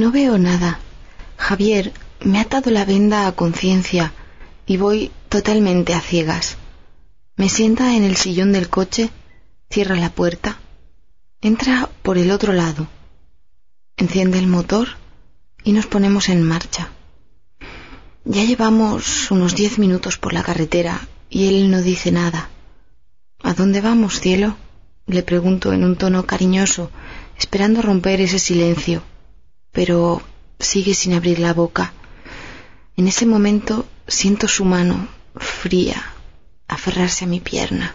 No veo nada. Javier me ha atado la venda a conciencia y voy totalmente a ciegas. Me sienta en el sillón del coche, cierra la puerta, entra por el otro lado, enciende el motor y nos ponemos en marcha. Ya llevamos unos diez minutos por la carretera y él no dice nada. ¿A dónde vamos, cielo? Le pregunto en un tono cariñoso, esperando romper ese silencio, pero sigue sin abrir la boca. En ese momento siento su mano fría aferrarse a mi pierna.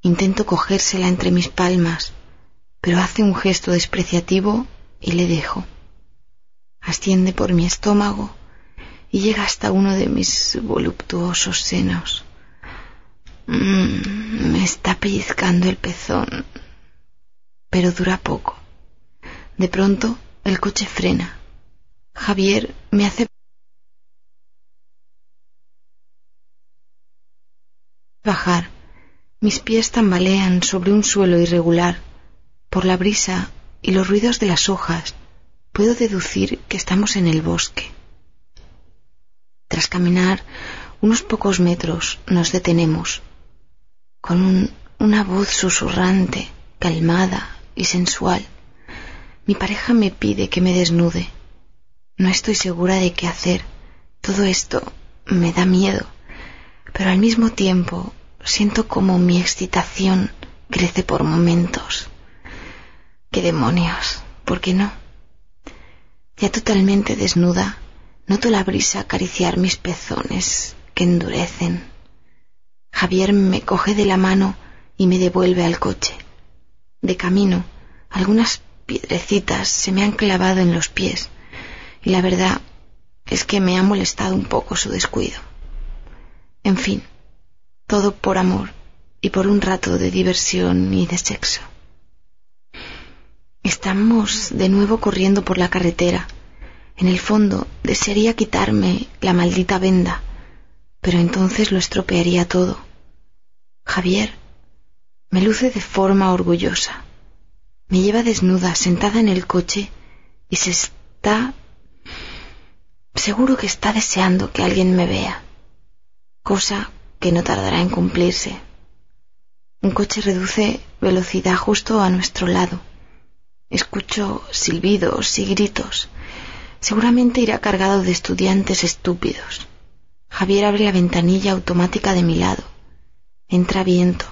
Intento cogérsela entre mis palmas, pero hace un gesto despreciativo y le dejo. Asciende por mi estómago y llega hasta uno de mis voluptuosos senos. Mm, me está pellizcando el pezón, pero dura poco. De pronto el coche frena. Javier me hace bajar. Mis pies tambalean sobre un suelo irregular. Por la brisa y los ruidos de las hojas puedo deducir que estamos en el bosque. Tras caminar unos pocos metros nos detenemos. Con una voz susurrante, calmada y sensual, mi pareja me pide que me desnude. No estoy segura de qué hacer. Todo esto me da miedo, pero al mismo tiempo siento como mi excitación crece por momentos. ¡Qué demonios! ¿Por qué no? Ya totalmente desnuda, noto la brisa acariciar mis pezones que endurecen. Javier me coge de la mano y me devuelve al coche. De camino, algunas piedrecitas se me han clavado en los pies y la verdad es que me ha molestado un poco su descuido. En fin, todo por amor y por un rato de diversión y de sexo. Estamos de nuevo corriendo por la carretera. En el fondo desearía quitarme la maldita venda, pero entonces lo estropearía todo. Javier me luce de forma orgullosa. Me lleva desnuda, sentada en el coche, y se está... Seguro que está deseando que alguien me vea, cosa que no tardará en cumplirse. Un coche reduce velocidad justo a nuestro lado. Escucho silbidos y gritos. Seguramente irá cargado de estudiantes estúpidos. Javier abre la ventanilla automática de mi lado. Entra viento.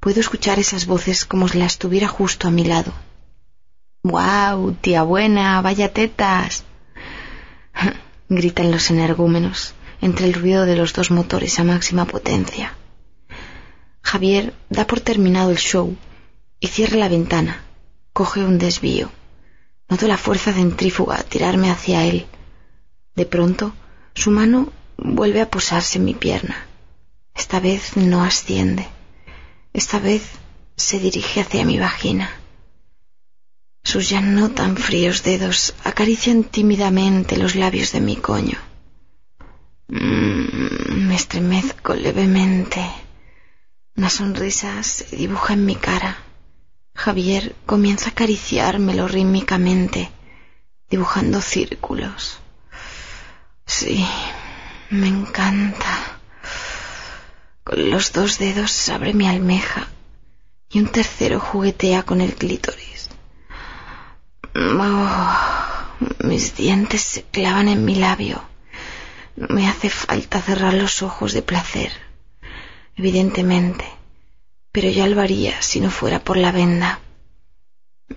Puedo escuchar esas voces como si la estuviera justo a mi lado. ¡Guau, tía buena! ¡Vaya tetas! gritan los energúmenos entre el ruido de los dos motores a máxima potencia. Javier da por terminado el show y cierra la ventana. Coge un desvío. Noto la fuerza centrífuga tirarme hacia él. De pronto, su mano vuelve a posarse en mi pierna. Esta vez no asciende. Esta vez se dirige hacia mi vagina. Sus ya no tan fríos dedos acarician tímidamente los labios de mi coño. Mm, me estremezco levemente. Una sonrisa se dibuja en mi cara. Javier comienza a acariciármelo rítmicamente, dibujando círculos. Sí, me encanta. Los dos dedos abre mi almeja y un tercero juguetea con el clítoris. Oh, mis dientes se clavan en mi labio. Me hace falta cerrar los ojos de placer, evidentemente, pero ya lo haría si no fuera por la venda.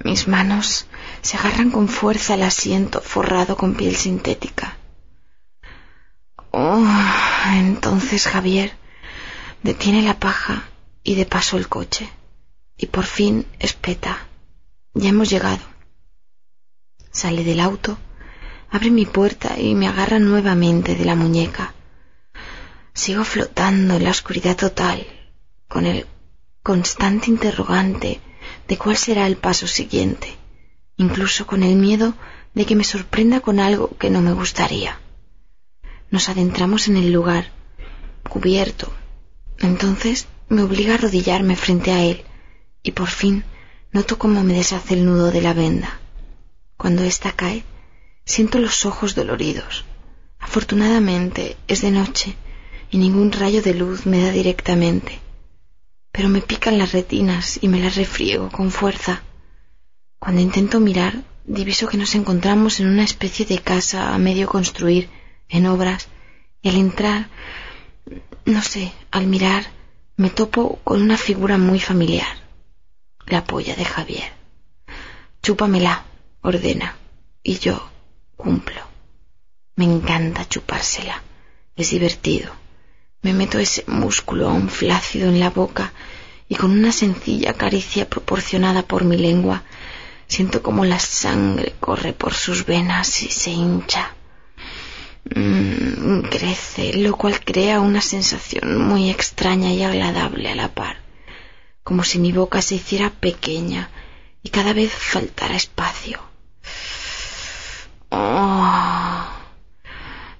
Mis manos se agarran con fuerza al asiento forrado con piel sintética. Oh, entonces Javier Detiene la paja y de paso el coche. Y por fin espeta. Ya hemos llegado. Sale del auto, abre mi puerta y me agarra nuevamente de la muñeca. Sigo flotando en la oscuridad total, con el constante interrogante de cuál será el paso siguiente, incluso con el miedo de que me sorprenda con algo que no me gustaría. Nos adentramos en el lugar, cubierto, entonces me obliga a arrodillarme frente a él y por fin noto cómo me deshace el nudo de la venda. Cuando ésta cae, Siento los ojos doloridos. Afortunadamente es de noche y ningún rayo de luz me da directamente. Pero me pican las retinas y me las refriego con fuerza. Cuando intento mirar, diviso que nos encontramos en una especie de casa a medio construir, en obras, y al entrar, no sé, al mirar, me topo con una figura muy familiar, la polla de Javier. Chúpamela, ordena, y yo cumplo. Me encanta chupársela, es divertido. Me meto ese músculo aún flácido en la boca y con una sencilla caricia proporcionada por mi lengua Siento como la sangre corre por sus venas y se hincha. Mm, crece, lo cual crea una sensación muy extraña y agradable a la par, como si mi boca se hiciera pequeña y cada vez faltara espacio. Oh,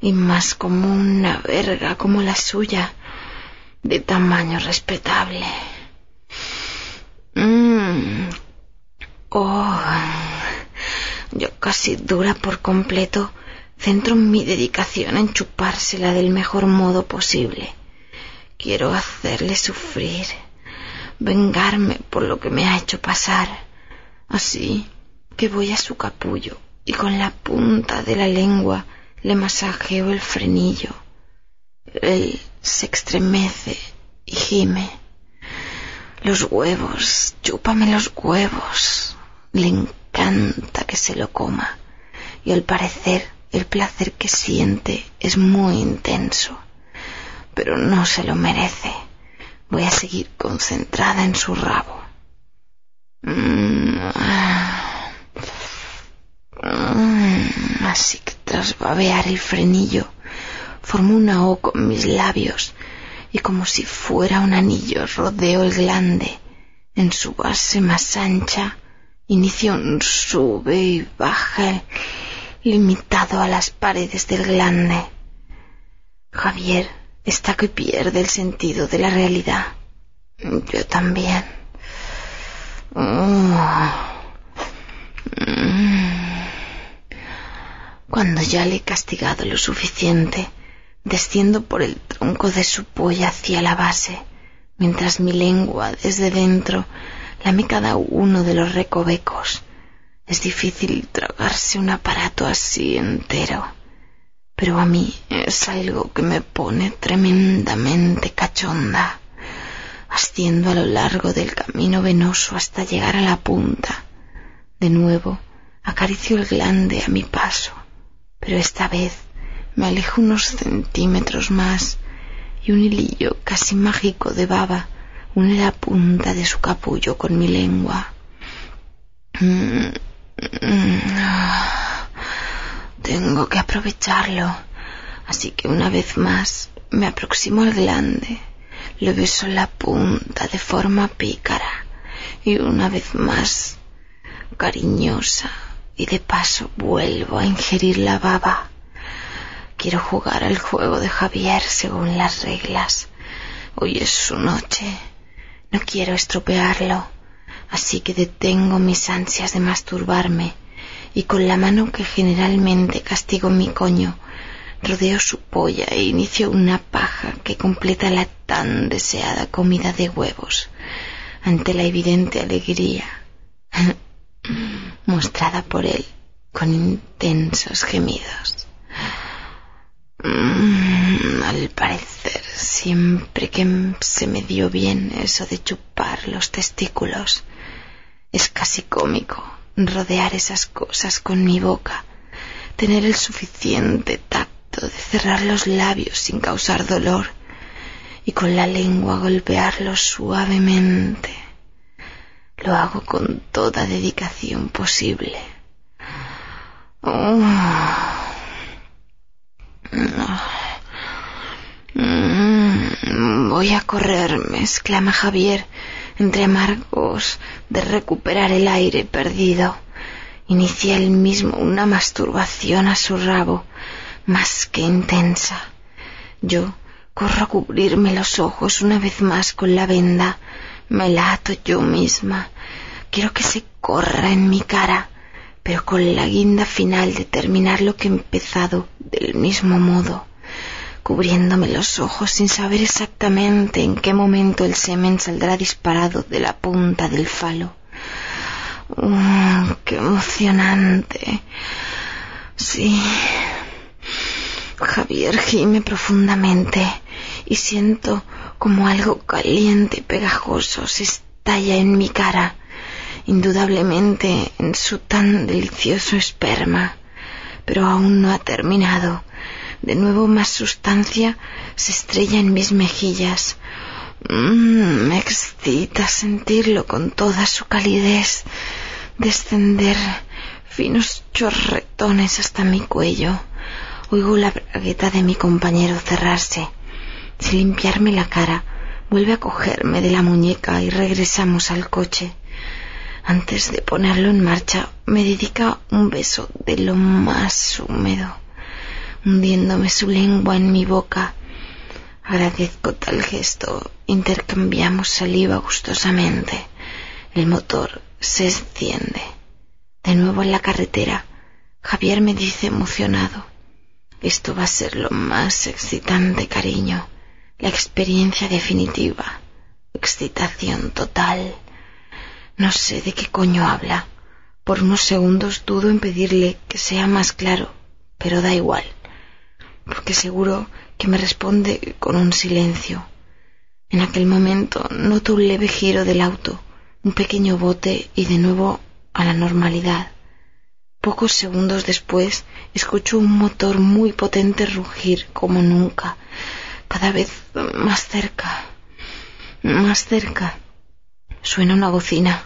y más como una verga como la suya, de tamaño respetable. Mm, Oh, yo casi dura por completo, centro mi dedicación en chupársela del mejor modo posible. Quiero hacerle sufrir, vengarme por lo que me ha hecho pasar. Así que voy a su capullo y con la punta de la lengua le masajeo el frenillo. Él se estremece y gime. Los huevos, chúpame los huevos le encanta que se lo coma y al parecer el placer que siente es muy intenso, pero no se lo merece. Voy a seguir concentrada en su rabo. Así que tras babear el frenillo, formo una O con mis labios y como si fuera un anillo rodeo el glande en su base más ancha Inicia un sube y baja limitado a las paredes del glande. Javier está que pierde el sentido de la realidad. Yo también. Cuando ya le he castigado lo suficiente, desciendo por el tronco de su polla hacia la base, mientras mi lengua desde dentro lame cada uno de los recovecos. Es difícil tragarse un aparato así entero, pero a mí es algo que me pone tremendamente cachonda, asciendo a lo largo del camino venoso hasta llegar a la punta. De nuevo, acaricio el glande a mi paso, pero esta vez me alejo unos centímetros más y un hilillo casi mágico de baba une la punta de su capullo con mi lengua. Tengo que aprovecharlo, así que una vez más me aproximo al glande, le beso la punta de forma pícara. Y una vez más cariñosa y de paso vuelvo a ingerir la baba. Quiero jugar al juego de Javier según las reglas. Hoy es su noche. No quiero estropearlo, así que detengo mis ansias de masturbarme y con la mano que generalmente castigo mi coño, rodeo su polla e inicio una paja que completa la tan deseada comida de huevos ante la evidente alegría mostrada por él con intensos gemidos. Mm, al parecer, siempre que se me dio bien eso de chupar los testículos, es casi cómico rodear esas cosas con mi boca, tener el suficiente tacto de cerrar los labios sin causar dolor y con la lengua golpearlos suavemente. Lo hago con toda dedicación posible. Oh. Mm, voy a correrme, exclama Javier, entre amargos de recuperar el aire perdido. Inicia él mismo una masturbación a su rabo, más que intensa. Yo corro a cubrirme los ojos una vez más con la venda. Me lato yo misma. Quiero que se corra en mi cara, pero con la guinda final de terminar lo que he empezado del mismo modo, cubriéndome los ojos sin saber exactamente en qué momento el semen saldrá disparado de la punta del falo. Mm, ¡Qué emocionante! Sí. Javier gime profundamente y siento como algo caliente y pegajoso se estalla en mi cara, indudablemente en su tan delicioso esperma, pero aún no ha terminado. De nuevo más sustancia se estrella en mis mejillas. Mm, me excita sentirlo con toda su calidez descender finos chorretones hasta mi cuello. Oigo la bragueta de mi compañero cerrarse. Sin limpiarme la cara, vuelve a cogerme de la muñeca y regresamos al coche. Antes de ponerlo en marcha, me dedica un beso de lo más húmedo, hundiéndome su lengua en mi boca. Agradezco tal gesto. Intercambiamos saliva gustosamente. El motor se enciende. De nuevo en la carretera, Javier me dice emocionado. Esto va a ser lo más excitante, cariño. La experiencia definitiva. Excitación total. No sé de qué coño habla. Por unos segundos dudo en pedirle que sea más claro, pero da igual, porque seguro que me responde con un silencio. En aquel momento noto un leve giro del auto, un pequeño bote y de nuevo a la normalidad. Pocos segundos después escucho un motor muy potente rugir como nunca, cada vez más cerca, más cerca. Suena una bocina.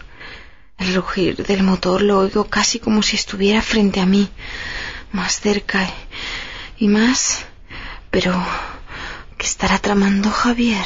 El rugir del motor lo oigo casi como si estuviera frente a mí, más cerca y más. Pero, ¿qué estará tramando Javier?